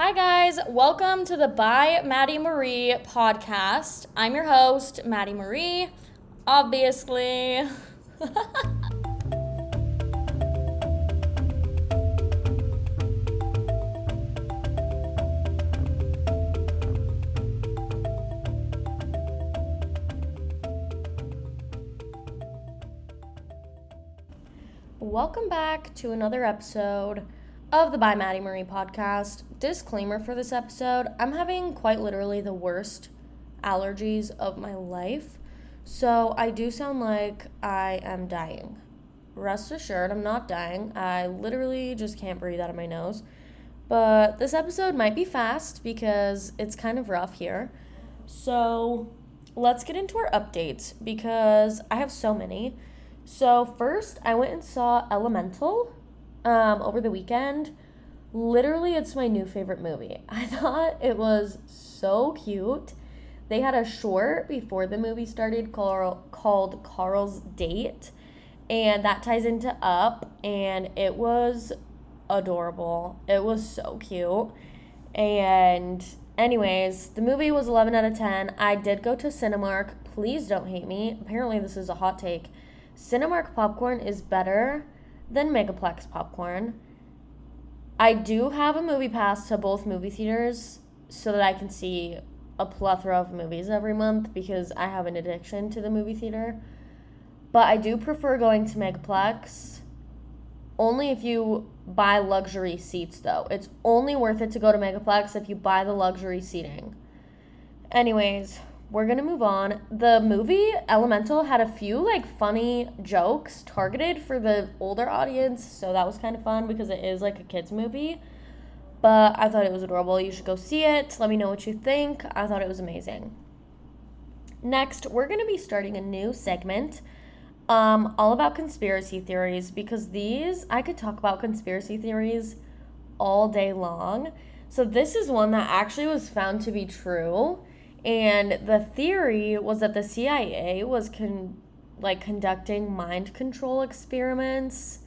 Hi, guys. Welcome to the By Madi Marie podcast. I'm your host, Madi Marie, obviously. Welcome back to another episode of the By Madi Marie podcast. Disclaimer for this episode I'm having quite literally the worst allergies of my life. So I do sound like I am dying. Rest assured, I'm not dying. I literally just can't breathe out of my nose. But this episode might be fast because it's kind of rough here. So let's get into our updates because I have so many. So, first, I went and saw Elemental um, over the weekend. Literally, it's my new favorite movie. I thought it was so cute. They had a short before the movie started called, called Carl's Date, and that ties into Up, and it was adorable. It was so cute. And, anyways, the movie was 11 out of 10. I did go to Cinemark. Please don't hate me. Apparently, this is a hot take. Cinemark popcorn is better than Megaplex popcorn. I do have a movie pass to both movie theaters so that I can see a plethora of movies every month because I have an addiction to the movie theater. But I do prefer going to Megaplex only if you buy luxury seats, though. It's only worth it to go to Megaplex if you buy the luxury seating. Anyways, we're gonna move on. The movie Elemental had a few like funny jokes targeted for the older audience, so that was kind of fun because it is like a kids movie. But I thought it was adorable. You should go see it. Let me know what you think. I thought it was amazing. Next, we're gonna be starting a new segment, um, all about conspiracy theories because these I could talk about conspiracy theories all day long. So this is one that actually was found to be true and the theory was that the CIA was con- like conducting mind control experiments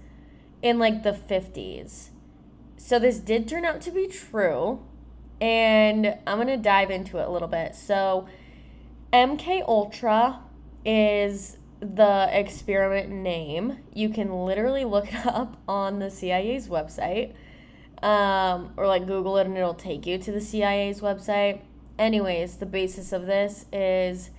in like the 50s. So this did turn out to be true, and I'm going to dive into it a little bit. So MK Ultra is the experiment name. You can literally look it up on the CIA's website. Um, or like Google it and it'll take you to the CIA's website Anyways, the basis of this is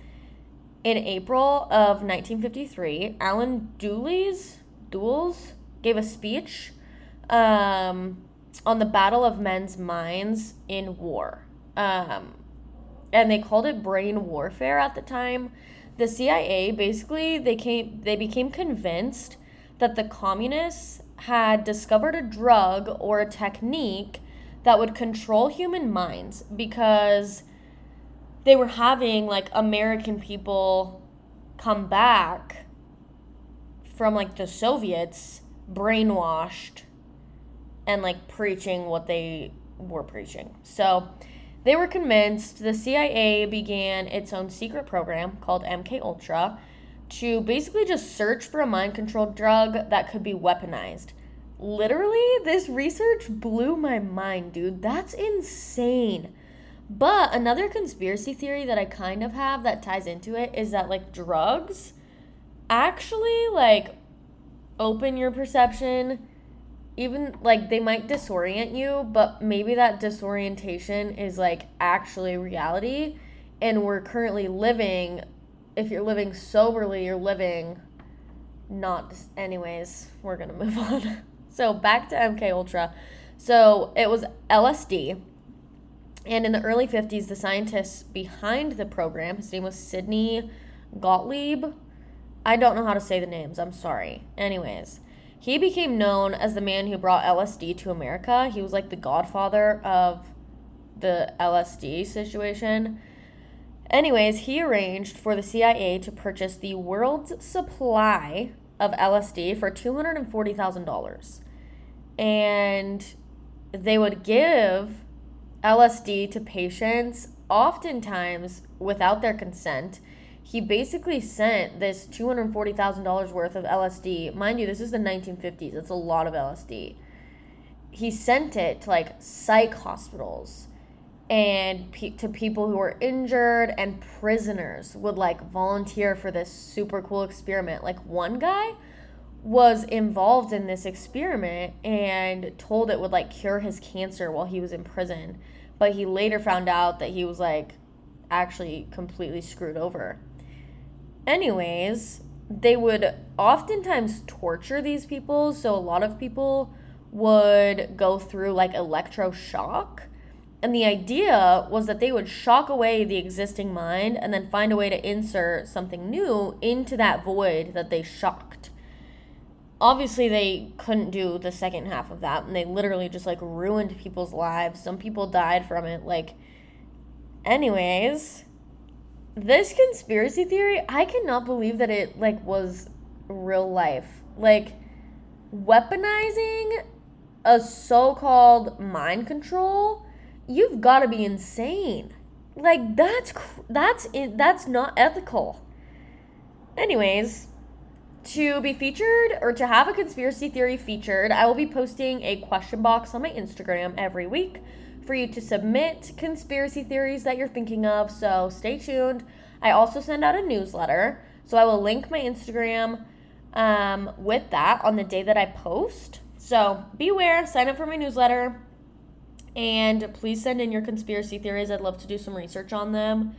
in April of 1953, Allen Dulles, Dulles gave a speech um, on the battle of men's minds in war. Um, and they called it brain warfare at the time. The CIA basically they came they became convinced that the communists had discovered a drug or a technique that would control human minds because they were having like American people come back from like the Soviets brainwashed and like preaching what they were preaching. So they were convinced the CIA began its own secret program called MK Ultra to basically just search for a mind controlled drug that could be weaponized. Literally, this research blew my mind, dude. That's insane. But another conspiracy theory that I kind of have that ties into it is that like drugs actually like open your perception even like they might disorient you, but maybe that disorientation is like actually reality and we're currently living if you're living soberly, you're living not anyways, we're going to move on. so back to MK Ultra. So it was LSD and in the early 50s, the scientist behind the program, his name was Sidney Gottlieb. I don't know how to say the names, I'm sorry. Anyways, he became known as the man who brought LSD to America. He was like the godfather of the LSD situation. Anyways, he arranged for the CIA to purchase the world's supply of LSD for $240,000. And they would give LSD to patients, oftentimes without their consent. He basically sent this $240,000 worth of LSD. Mind you, this is the 1950s. It's a lot of LSD. he sent it to like psych hospitals and pe- to people who were injured and prisoners would like volunteer for this super cool experiment. Like one guy was involved in this experiment and told it would like cure his cancer while he was in prison, but he later found out that he was like actually completely screwed over. Anyways, they would oftentimes torture these people, so a lot of people would go through like electroshock and the idea was that they would shock away the existing mind and then find a way to insert something new into that void that they shocked. Obviously, they couldn't do the second half of that, and they literally just like ruined people's lives. Some people died from it. Like, anyways, this conspiracy theory, I cannot believe that it like was real life. Like, weaponizing a so called mind control you've got to be insane. Like that's that's that's not ethical. Anyways, to be featured or to have a conspiracy theory featured, I will be posting a question box on my Instagram every week for you to submit conspiracy theories that you're thinking of. So stay tuned. I also send out a newsletter, so I will link my Instagram um, with that on the day that I post. So beware, sign up for my newsletter. And please send in your conspiracy theories. I'd love to do some research on them.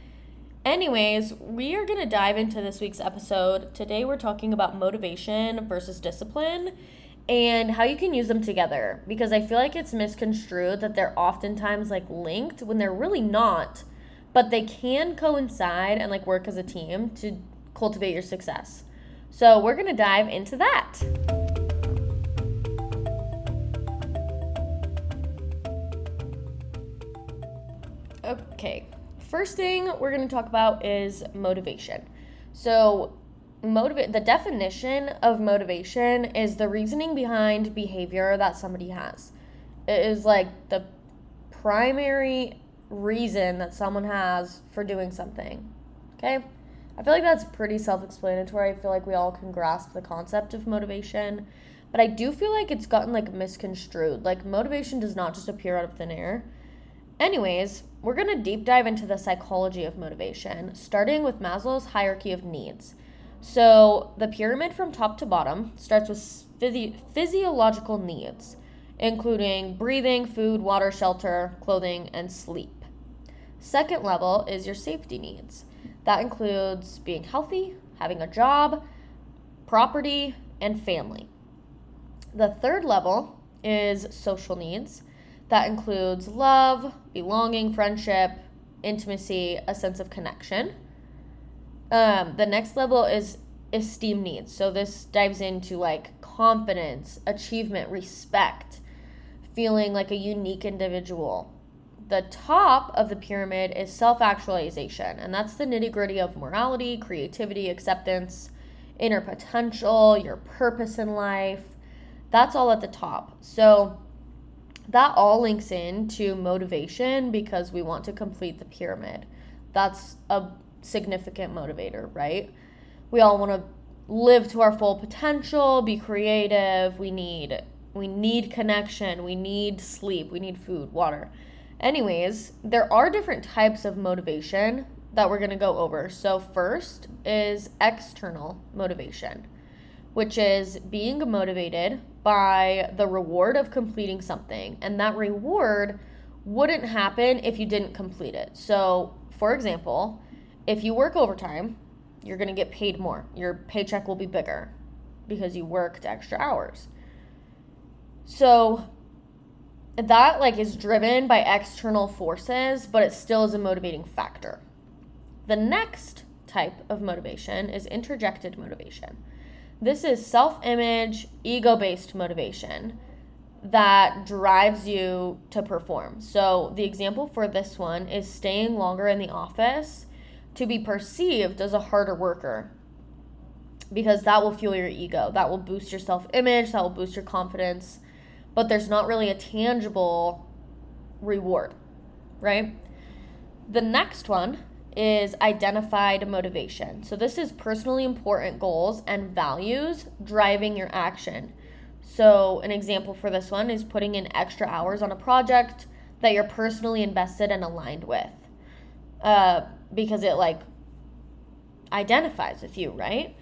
Anyways, we are going to dive into this week's episode. Today, we're talking about motivation versus discipline and how you can use them together because I feel like it's misconstrued that they're oftentimes like linked when they're really not, but they can coincide and like work as a team to cultivate your success. So, we're going to dive into that. Okay, first thing we're going to talk about is motivation. So, motivate the definition of motivation is the reasoning behind behavior that somebody has. It is like the primary reason that someone has for doing something. Okay? I feel like that's pretty self explanatory. I feel like we all can grasp the concept of motivation. But I do feel like it's gotten like misconstrued. Like motivation does not just appear out of thin air. Anyways, we're going to deep dive into the psychology of motivation, starting with Maslow's hierarchy of needs. So, the pyramid from top to bottom starts with physi- physiological needs, including breathing, food, water, shelter, clothing, and sleep. Second level is your safety needs. That includes being healthy, having a job, property, and family. The third level is social needs. That includes love, belonging, friendship, intimacy, a sense of connection. Um, the next level is esteem needs. So this dives into like confidence, achievement, respect, feeling like a unique individual. The top of the pyramid is self actualization, and that's the nitty gritty of morality, creativity, acceptance, inner potential, your purpose in life. That's all at the top. So that all links in to motivation because we want to complete the pyramid. That's a significant motivator, right? We all want to live to our full potential, be creative, we need we need connection, we need sleep, we need food, water. Anyways, there are different types of motivation that we're going to go over. So first is external motivation, which is being motivated by the reward of completing something. And that reward wouldn't happen if you didn't complete it. So, for example, if you work overtime, you're going to get paid more. Your paycheck will be bigger because you worked extra hours. So, that like is driven by external forces, but it still is a motivating factor. The next type of motivation is interjected motivation. This is self image, ego based motivation that drives you to perform. So, the example for this one is staying longer in the office to be perceived as a harder worker because that will fuel your ego. That will boost your self image, that will boost your confidence, but there's not really a tangible reward, right? The next one is identified motivation. So, this is personally important goals and values driving your action. So, an example for this one is putting in extra hours on a project that you're personally invested and aligned with. Uh, because it like identifies with you, right?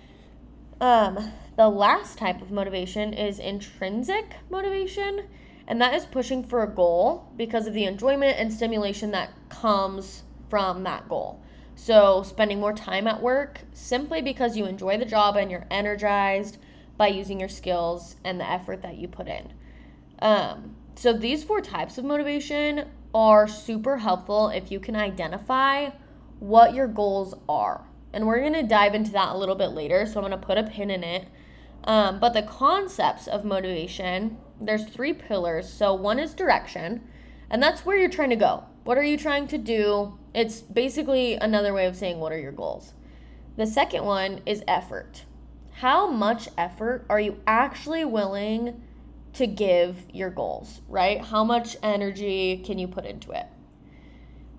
Um, the last type of motivation is intrinsic motivation, and that is pushing for a goal because of the enjoyment and stimulation that comes from that goal. So, spending more time at work simply because you enjoy the job and you're energized by using your skills and the effort that you put in. Um, so, these four types of motivation are super helpful if you can identify what your goals are. And we're going to dive into that a little bit later. So, I'm going to put a pin in it. Um, but the concepts of motivation, there's three pillars. So, one is direction, and that's where you're trying to go. What are you trying to do? It's basically another way of saying what are your goals. The second one is effort. How much effort are you actually willing to give your goals, right? How much energy can you put into it?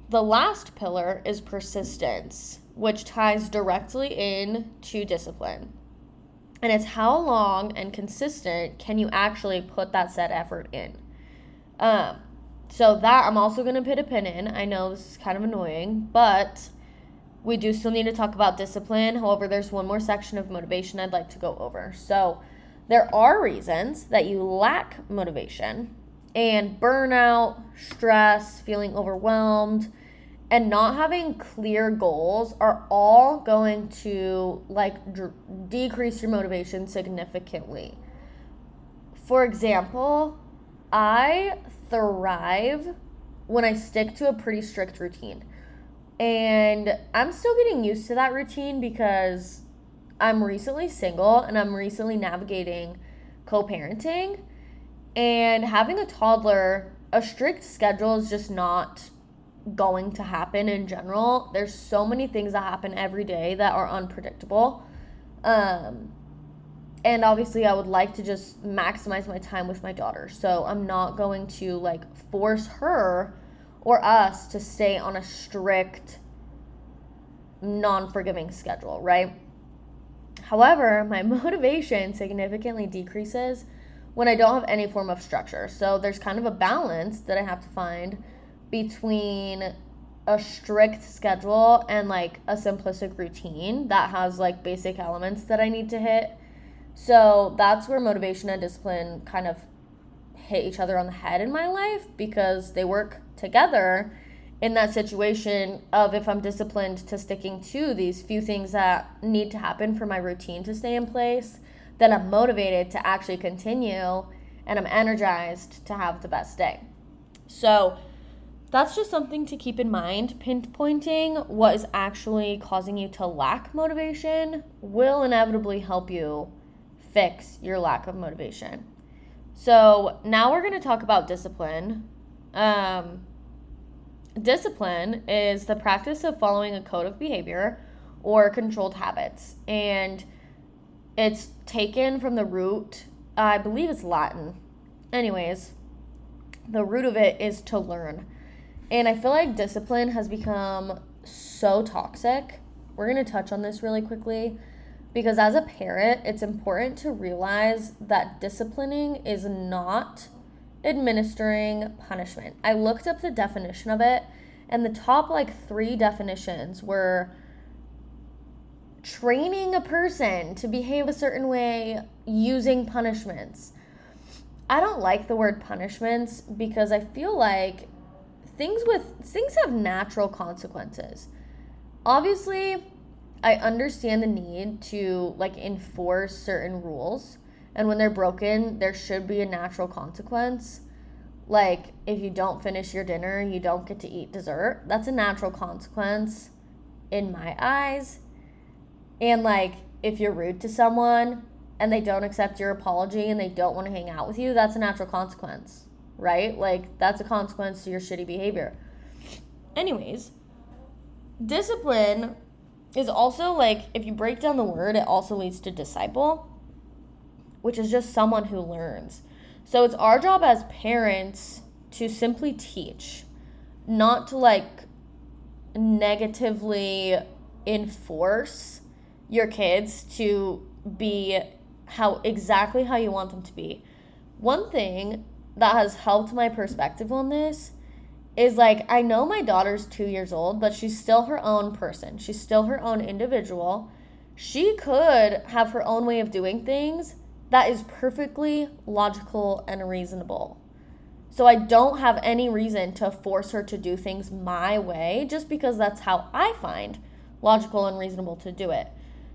The last pillar is persistence, which ties directly in to discipline. And it's how long and consistent can you actually put that set effort in. Um, so that I'm also going to put a pin in. I know this is kind of annoying, but we do still need to talk about discipline. However, there's one more section of motivation I'd like to go over. So there are reasons that you lack motivation and burnout, stress, feeling overwhelmed, and not having clear goals are all going to like d- decrease your motivation significantly. For example, I thrive when I stick to a pretty strict routine. And I'm still getting used to that routine because I'm recently single and I'm recently navigating co parenting. And having a toddler, a strict schedule is just not going to happen in general. There's so many things that happen every day that are unpredictable. Um, and obviously i would like to just maximize my time with my daughter. So i'm not going to like force her or us to stay on a strict non-forgiving schedule right? However my motivation significantly decreases when i don't have any form of structure. So there's kind of a balance that i have to find between a strict schedule and like a simplistic routine that has like basic elements that i need to hit so that's where motivation and discipline kind of hit each other on the head in my life because they work together in that situation of if I'm disciplined to sticking to these few things that need to happen for my routine to stay in place, then I'm motivated to actually continue and I'm energized to have the best day. So that's just something to keep in mind. Pinpointing what is actually causing you to lack motivation will inevitably help you fix your lack of motivation. So now we're going to talk about discipline. Um, discipline is the practice of following a code of behavior or controlled habits. And it's taken from the root, I believe it's Latin. Anyways, the root of it is to learn. And I feel like discipline has become so toxic. We're going to touch on this really quickly because as a parent, it's important to realize that disciplining is not administering punishment. I looked up the definition of it, and the top like three definitions were training a person to behave a certain way using punishments. I don't like the word punishments because I feel like things with things have natural consequences. Obviously, I understand the need to like enforce certain rules. And when they're broken, there should be a natural consequence. Like if you don't finish your dinner, you don't get to eat dessert. That's a natural consequence in my eyes. And like if you're rude to someone and they don't accept your apology and they don't want to hang out with you, that's a natural consequence, right? Like that's a consequence to your shitty behavior. Anyways, discipline is also like if you break down the word, it also leads to disciple, which is just someone who learns. So it's our job as parents to simply teach, not to like negatively enforce your kids to be how exactly how you want them to be. one thing that has helped my perspective on this is like I know my daughter's two years old, but she's still her own person. She's still her own individual. She could have her own way of doing things that is perfectly logical and reasonable. So I don't have any reason to force her to do things my way just because that's how I find logical and reasonable to do it.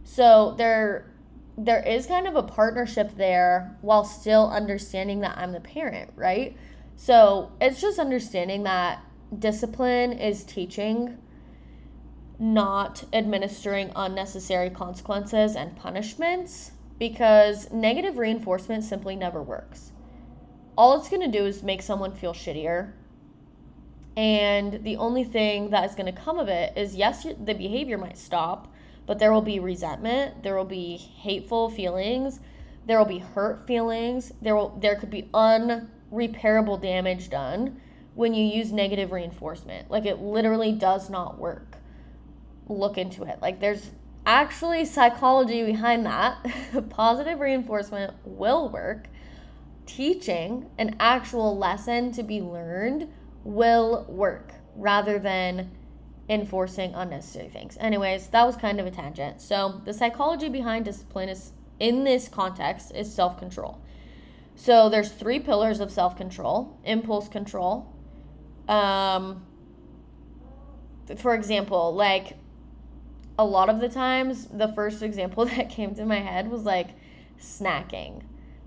So there there is kind of a partnership there while still understanding that I'm the parent, right? So it's just understanding that discipline is teaching, not administering unnecessary consequences and punishments because negative reinforcement simply never works. All it's going to do is make someone feel shittier. And the only thing that is going to come of it is yes, the behavior might stop, but there will be resentment, there will be hateful feelings, there will be hurt feelings, there will there could be unrepairable damage done when you use negative reinforcement. Like it literally does not work. Look into it. Like there's actually psychology behind that. Positive reinforcement will work. Teaching an actual lesson to be learned will work rather than enforcing unnecessary things. Anyways, that was kind of a tangent. So, the psychology behind discipline is in this context is self-control. So, there's three pillars of self-control: impulse control. Um for example, like a lot of the times the first example that came to my head was like snacking.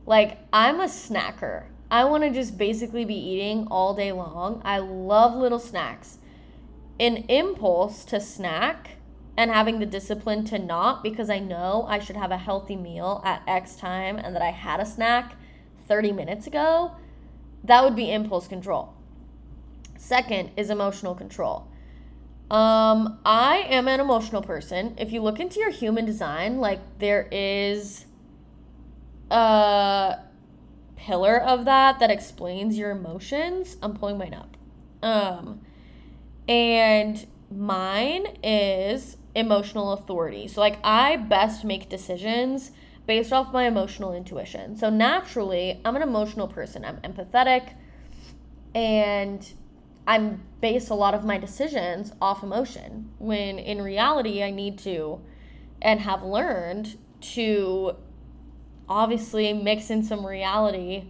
Like I'm a snacker. I want to just basically be eating all day long. I love little snacks. An impulse to snack and having the discipline to not because I know I should have a healthy meal at X time and that I had a snack 30 minutes ago, that would be impulse control. Second is emotional control. Um, I am an emotional person. If you look into your human design, like there is a pillar of that that explains your emotions. I'm pulling mine up. Um, and mine is emotional authority. So like I best make decisions based off my emotional intuition. So naturally, I'm an emotional person. I'm empathetic and I'm base a lot of my decisions off emotion when in reality I need to and have learned to obviously mix in some reality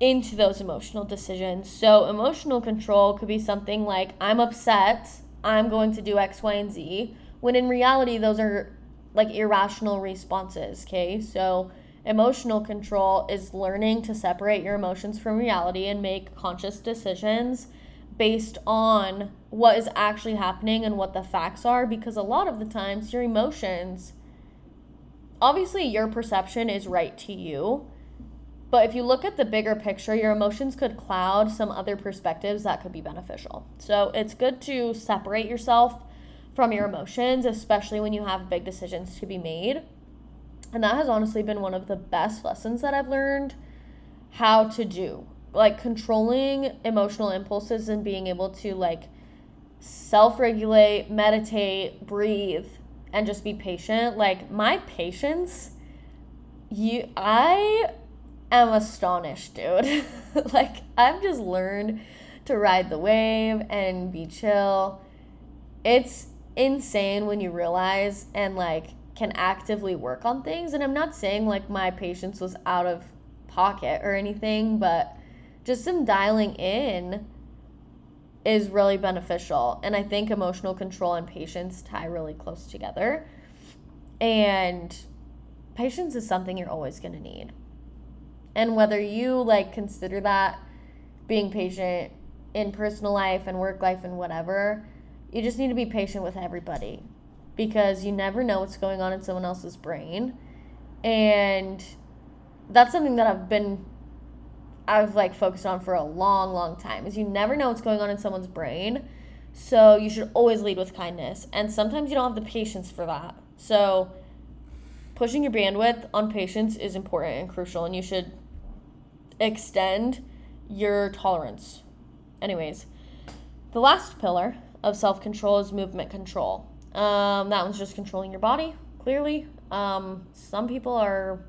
into those emotional decisions. So, emotional control could be something like I'm upset, I'm going to do X, Y, and Z, when in reality, those are like irrational responses. Okay, so emotional control is learning to separate your emotions from reality and make conscious decisions based on what is actually happening and what the facts are because a lot of the times your emotions obviously your perception is right to you but if you look at the bigger picture your emotions could cloud some other perspectives that could be beneficial so it's good to separate yourself from your emotions especially when you have big decisions to be made and that has honestly been one of the best lessons that I've learned how to do like controlling emotional impulses and being able to like self-regulate, meditate, breathe and just be patient. Like my patience you I am astonished, dude. like I've just learned to ride the wave and be chill. It's insane when you realize and like can actively work on things and I'm not saying like my patience was out of pocket or anything, but just some dialing in is really beneficial. And I think emotional control and patience tie really close together. And patience is something you're always going to need. And whether you like consider that being patient in personal life and work life and whatever, you just need to be patient with everybody because you never know what's going on in someone else's brain. And that's something that I've been I've like focused on for a long, long time is you never know what's going on in someone's brain. So you should always lead with kindness. And sometimes you don't have the patience for that. So pushing your bandwidth on patience is important and crucial and you should extend your tolerance. Anyways, the last pillar of self-control is movement control. Um, that one's just controlling your body, clearly. Um, some people are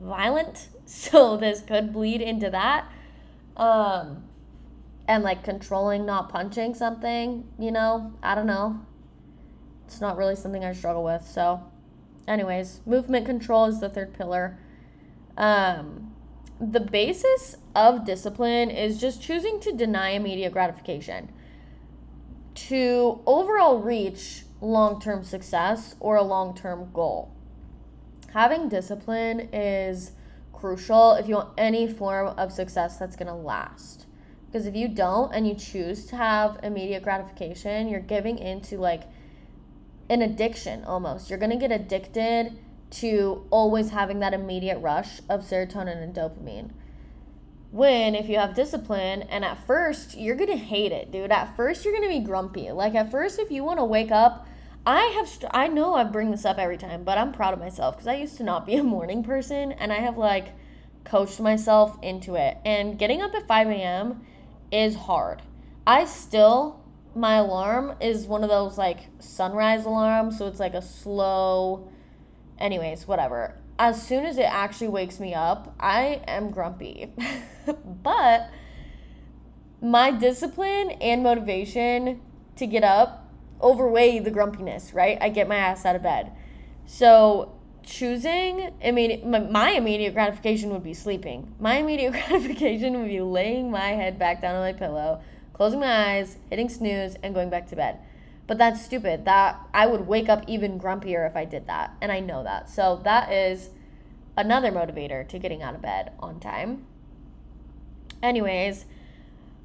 violent, so this could bleed into that. Um, and like controlling not punching something, you know, I don't know. It's not really something I struggle with. So, anyways, movement control is the third pillar. Um, the basis of discipline is just choosing to deny immediate gratification to overall reach long term success or a long term goal. Having discipline is crucial if you want any form of success that's going to last. Because if you don't and you choose to have immediate gratification, you're giving into like an addiction almost. You're going to get addicted to always having that immediate rush of serotonin and dopamine. When if you have discipline and at first you're to hate it, dude. At first you're to be grumpy. Like at first if you want to wake up, I have I know I bring this up every time, but I'm proud of myself cuz I used to not be a morning person and I have like coached myself into it. And getting up at 5 a.m. is hard. I still my alarm is one of those like sunrise alarms, so it's like a slow anyways, whatever. As soon as it actually wakes me up, I am grumpy. but my discipline and motivation to get up overweigh the grumpiness, right? I get my ass out of bed. So choosing I mean my immediate gratification would be sleeping. My immediate gratification would be laying my head back down on my pillow closing my eyes, hitting snooze, and going back to bed. But that's stupid. That I would wake up even grumpier if I did that, and I know that. So that is another motivator to getting out of bed on time. Anyways,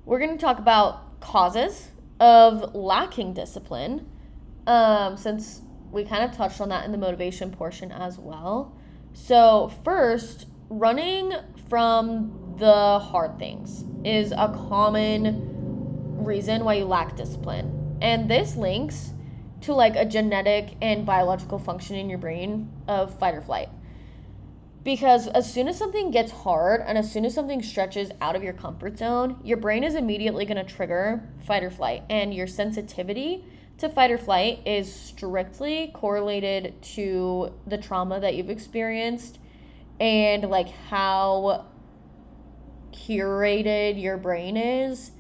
we're going to talk about causes of lacking discipline, um, since we kind of touched on that in the motivation portion as well. So, first, running from the hard things is a common reason why you lack discipline. And this links to like a genetic and biological function in your brain of fight or flight. Because as soon as something gets hard and as soon as something stretches out of your comfort zone, your brain is immediately going to trigger fight or flight. And your sensitivity to fight or flight is strictly correlated to the trauma that you've experienced and like how curated your brain is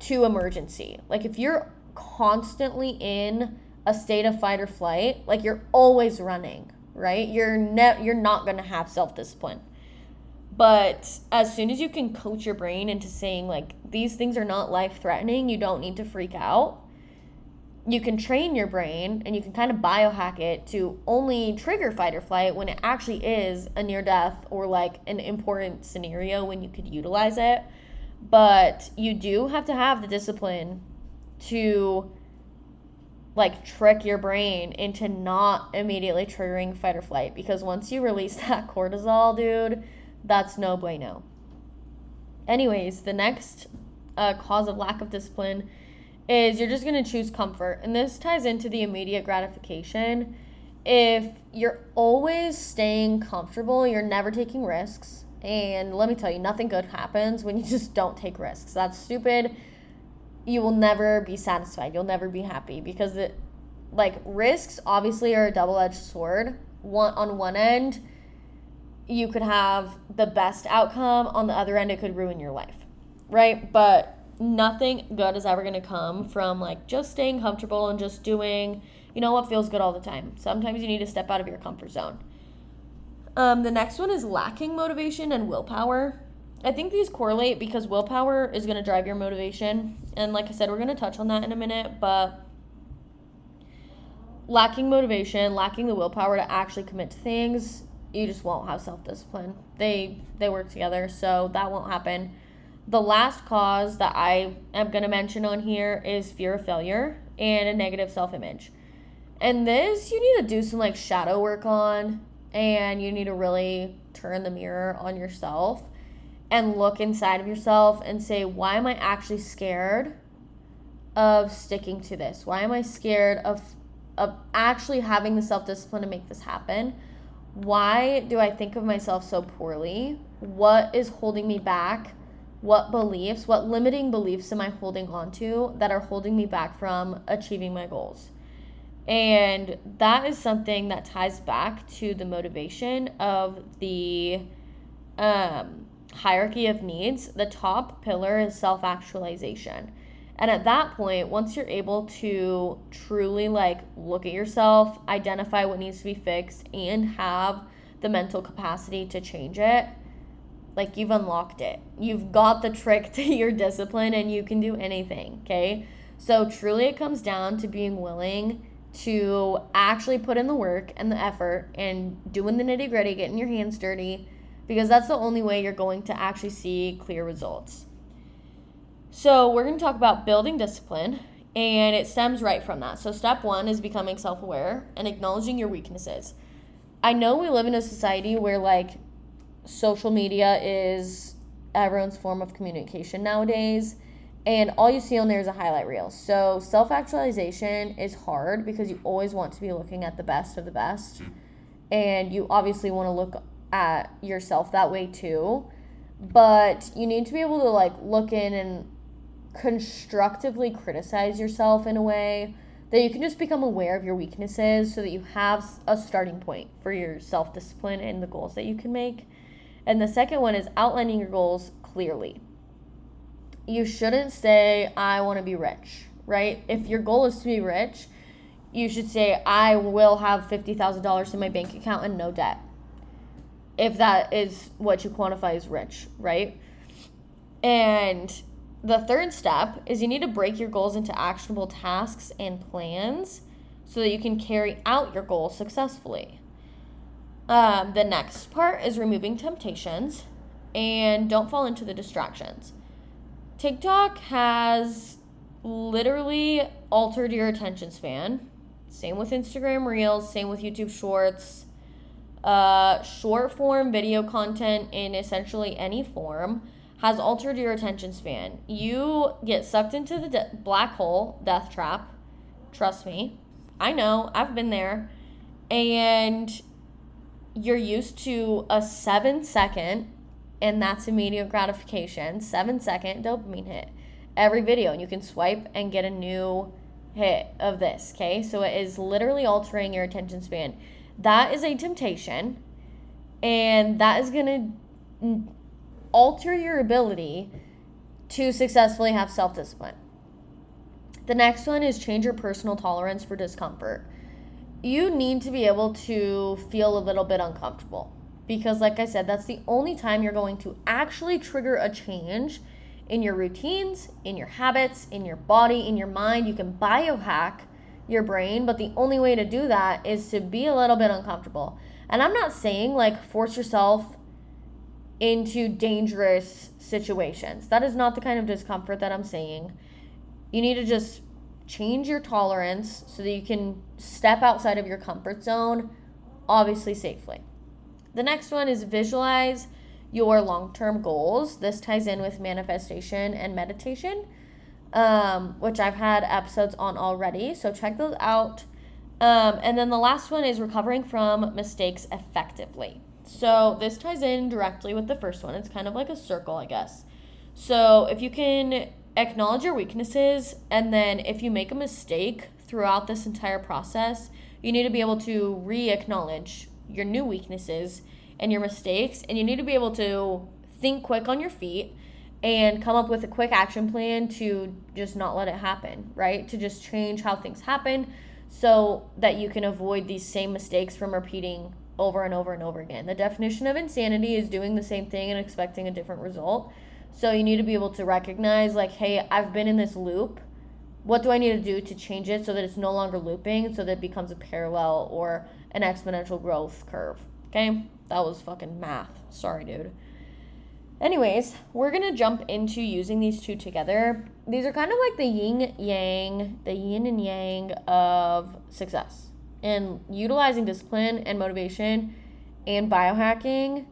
to emergency. Like if you're constantly in a state of fight or flight, like you're always running, right? You're ne- you're not going to have self-discipline. But as soon as you can coach your brain into saying like these things are not life-threatening, you don't need to freak out. You can train your brain and you can kind of biohack it to only trigger fight or flight when it actually is a near death or like an important scenario when you could utilize it but you do have to have the discipline to like trick your brain into not immediately triggering fight or flight because once you release that cortisol, dude, that's no bueno. Anyways, the next uh, cause of lack of discipline is you're just going to choose comfort. And this ties into the immediate gratification. If you're always staying comfortable, you're never taking risks, and let me tell you, nothing good happens when you just don't take risks. That's stupid. You will never be satisfied. You'll never be happy because it like risks obviously are a double-edged sword. One on one end, you could have the best outcome, on the other end it could ruin your life. Right? But nothing good is ever going to come from like just staying comfortable and just doing, you know what feels good all the time. Sometimes you need to step out of your comfort zone. Um, the next one is lacking motivation and willpower. I think these correlate because willpower is going to drive your motivation. And like I said, we're going to touch on that in a minute, but lacking motivation, lacking the willpower to actually commit to things, you just won't have self-discipline. They they work together, so that won't happen. The last cause that I am going to mention on here is fear of failure and a negative self-image. And this you need to do some like shadow work on and you need to really turn the mirror on yourself and look inside of yourself and say, why am I actually scared of sticking to this? Why am I scared of of actually having the self-discipline to make this happen? Why do I think of myself so poorly? What is holding me back? What beliefs, what limiting beliefs am I holding on to that are holding me back from achieving my goals? And that is something that ties back to the motivation of the um, hierarchy of needs. The top pillar is self actualization. And at that point, once you're able to truly like look at yourself, identify what needs to be fixed, and have the mental capacity to change it, like you've unlocked it. You've got the trick to your discipline and you can do anything, okay? So truly it comes down to being willing to actually put in the work and the effort and doing the nitty gritty, getting your hands dirty, because that's the only way you're going to actually see clear results. So, we're going to talk about building discipline, and it stems right from that. So, step one is becoming self aware and acknowledging your weaknesses. I know we live in a society where, like, social media is everyone's form of communication nowadays and all you see on there is a highlight reel. So self actualization is hard because you always want to be looking at the best of the best. Mm-hmm. And you obviously want to look at yourself that way too. But you need to be able to like look in and constructively criticize yourself in a way that you can just become aware of your weaknesses so that you have a starting point for your self discipline and the goals that you can make. And the second one is outlining your goals clearly you shouldn't say, I want to be rich, right? If your goal is to be rich, you should say, I will have $50,000 in my bank account and no debt. If that is what you quantify as rich, right? And the third step is you need to break your goals into actionable tasks and plans so that you can carry out your goals successfully. Um, the next part is removing temptations and don't fall into the distractions. TikTok has literally altered your attention span. Same with Instagram Reels, same with YouTube Shorts. Uh, short form video content in essentially any form has altered your attention span. You get sucked into the de- black hole, death trap. Trust me. I know, I've been there. And you're used to a seven second and that's immediate gratification. Seven second dopamine hit every video, and you can swipe and get a new hit of this. Okay, so it is literally altering your attention span. That is a temptation, and that is gonna alter your ability to successfully have self discipline. The next one is change your personal tolerance for discomfort. You need to be able to feel a little bit uncomfortable because like I said, that's the only time you're going to actually trigger a change in your routines, in your habits, in your body, in your mind. You can biohack your brain, but the only way to do that is to be a little bit uncomfortable. And I'm not saying like force yourself into dangerous situations. That is not the kind of discomfort that I'm saying. You need to just change your tolerance so that you can step outside of your comfort zone, obviously safely. The next one is visualize your long term goals. This ties in with manifestation and meditation, um, which I've had episodes on already. So check those out. Um, and then the last one is recovering from mistakes effectively. So this ties in directly with the first one. It's kind of like a circle, I guess. So if you can acknowledge your weaknesses, and then if you make a mistake throughout this entire process, you need to be able to re acknowledge your new weaknesses and your mistakes and you need to be able to think quick on your feet and come up with a quick action plan to just not let it happen, right? To just change how things happen so that you can avoid these same mistakes from repeating over and over and over again. The definition of insanity is doing the same thing and expecting a different result. So you need to be able to recognize, like, hey, I've been in this loop. What do I need to do to change it so that it's no longer looping, so that it becomes a parallel or an exponential growth curve. Okay? That was fucking math. Sorry, dude. Anyways, we're gonna jump into using these two together. These are kind of like the yin yang, the yin and yang of success. And utilizing discipline and motivation and biohacking,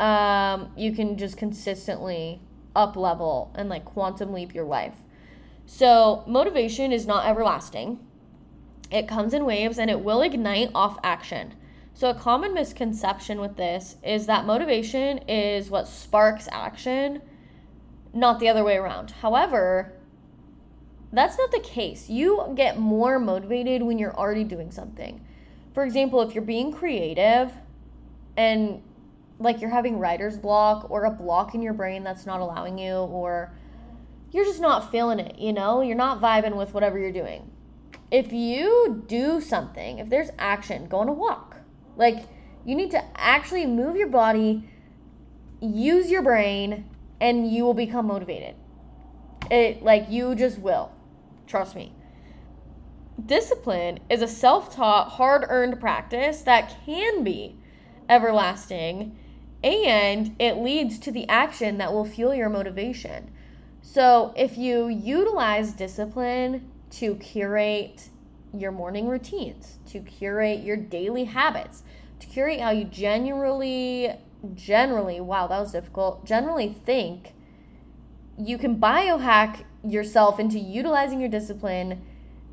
um, you can just consistently up level and like quantum leap your life. So, motivation is not everlasting. It comes in waves and it will ignite off action. So, a common misconception with this is that motivation is what sparks action, not the other way around. However, That's not the case. You get more motivated when you're already doing something. For example, if you're being creative and like you're having writer's block or a block in your brain that's not allowing you, or you're just not feeling it, you know? You're not vibing with whatever you're doing. If you do something, if there's action, go on a walk. Like, you need to actually move your body, use your brain, and you will become motivated. It like you just will. Trust me. Discipline is a self-taught, hard-earned practice that can be everlasting and it leads to the action that will fuel your motivation. So, if you utilize discipline to curate your morning routines, to curate your daily habits, to curate how you generally, generally, wow, that was difficult, generally think, you can biohack yourself into utilizing your discipline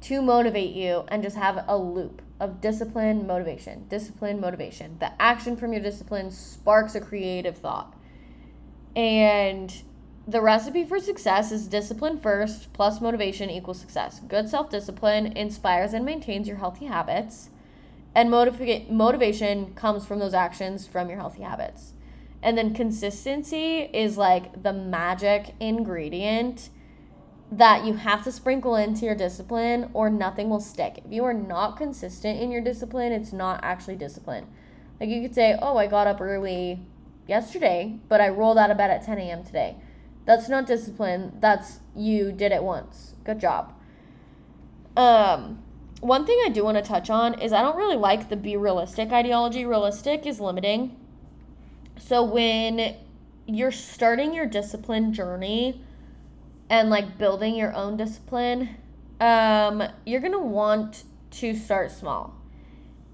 to motivate you and just have a loop of discipline, motivation, discipline, motivation. The action from your discipline sparks a creative thought. And the recipe for success is discipline first plus motivation equals success. Good self discipline inspires and maintains your healthy habits, and motiva- motivation comes from those actions from your healthy habits. And then consistency is like the magic ingredient that you have to sprinkle into your discipline or nothing will stick. If you are not consistent in your discipline, it's not actually discipline. Like you could say, oh, I got up early yesterday, but I rolled out of bed at 10 a.m. today. That's not discipline. That's you did it once. Good job. Um, one thing I do want to touch on is I don't really like the be realistic ideology. Realistic is limiting. So when you're starting your discipline journey, and like building your own discipline, um, you're gonna want to start small.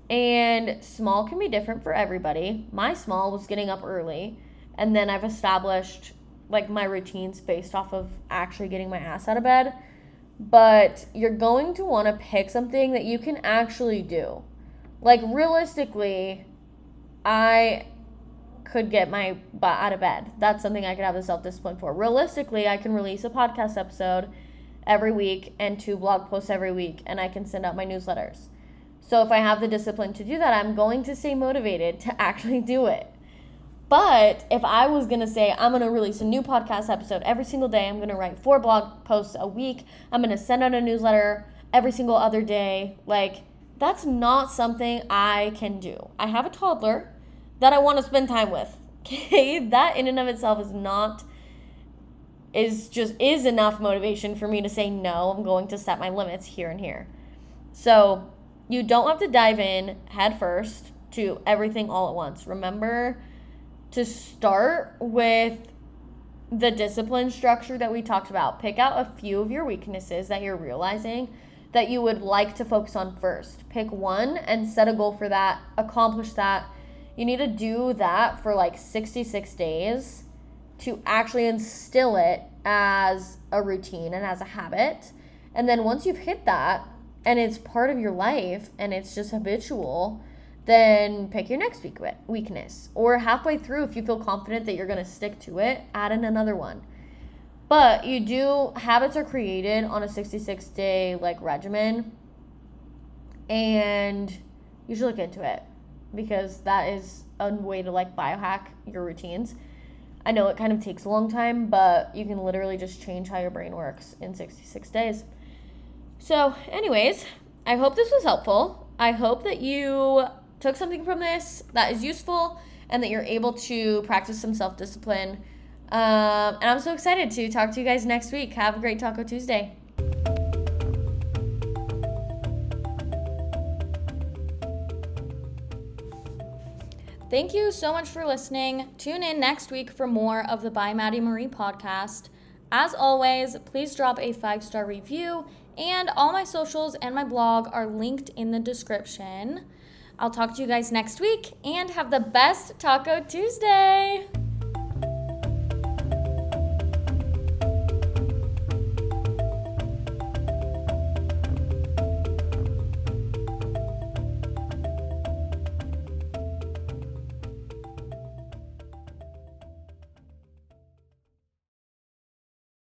And small can be different for everybody. My small was getting up early, and then I've established like my routines based off of actually getting my ass out of bed. But you're going to want to pick something that you can actually do. Like realistically, I could get my butt out of bed. That's something I could have the self discipline for. Realistically, I can release a podcast episode every week and two blog posts every week, and I can send out my newsletters. So if I have the discipline to do that, I'm going to stay motivated to actually do it. But if I was going to say, I'm going to release a new podcast episode every single day, I'm going to write four blog posts a week, I'm going to send out a newsletter every single other day, like, that's not something I can do. I have a toddler that I want to spend time with. Okay, that in and of itself is not is just is enough motivation for me to say no, I'm going to set my limits here and here. So, you don't have to dive in head first to everything all at once. Remember to start with the discipline structure that we talked about. Pick out a few of your weaknesses that you're realizing that you would like to focus on first. Pick one and set a goal for that, accomplish that you need to do that for like 66 days to actually instill it as a routine and as a habit. And then once you've hit that and it's part of your life and it's just habitual, then pick your next weak weakness. Or halfway through, if you feel confident that you're going to stick to it, add in another one. But you do, habits are created on a 66 day like regimen. And you should look into it because that is a way to like biohack your routines. I know it kind of takes a long time, but you can literally just change how your brain works in 66 days. So, anyways, I hope this was helpful. I hope that you took something from this that is useful and that you're able to practice some self discipline. Um, and I'm so excited to talk to you guys next week. Have a great Taco Tuesday. Thank you so much for listening. Tune in next week for more of the By Madi Marie podcast. As always, please drop a five star review, and all my socials and my blog are linked in the description. I'll talk to you guys next week and have the best Taco Tuesday!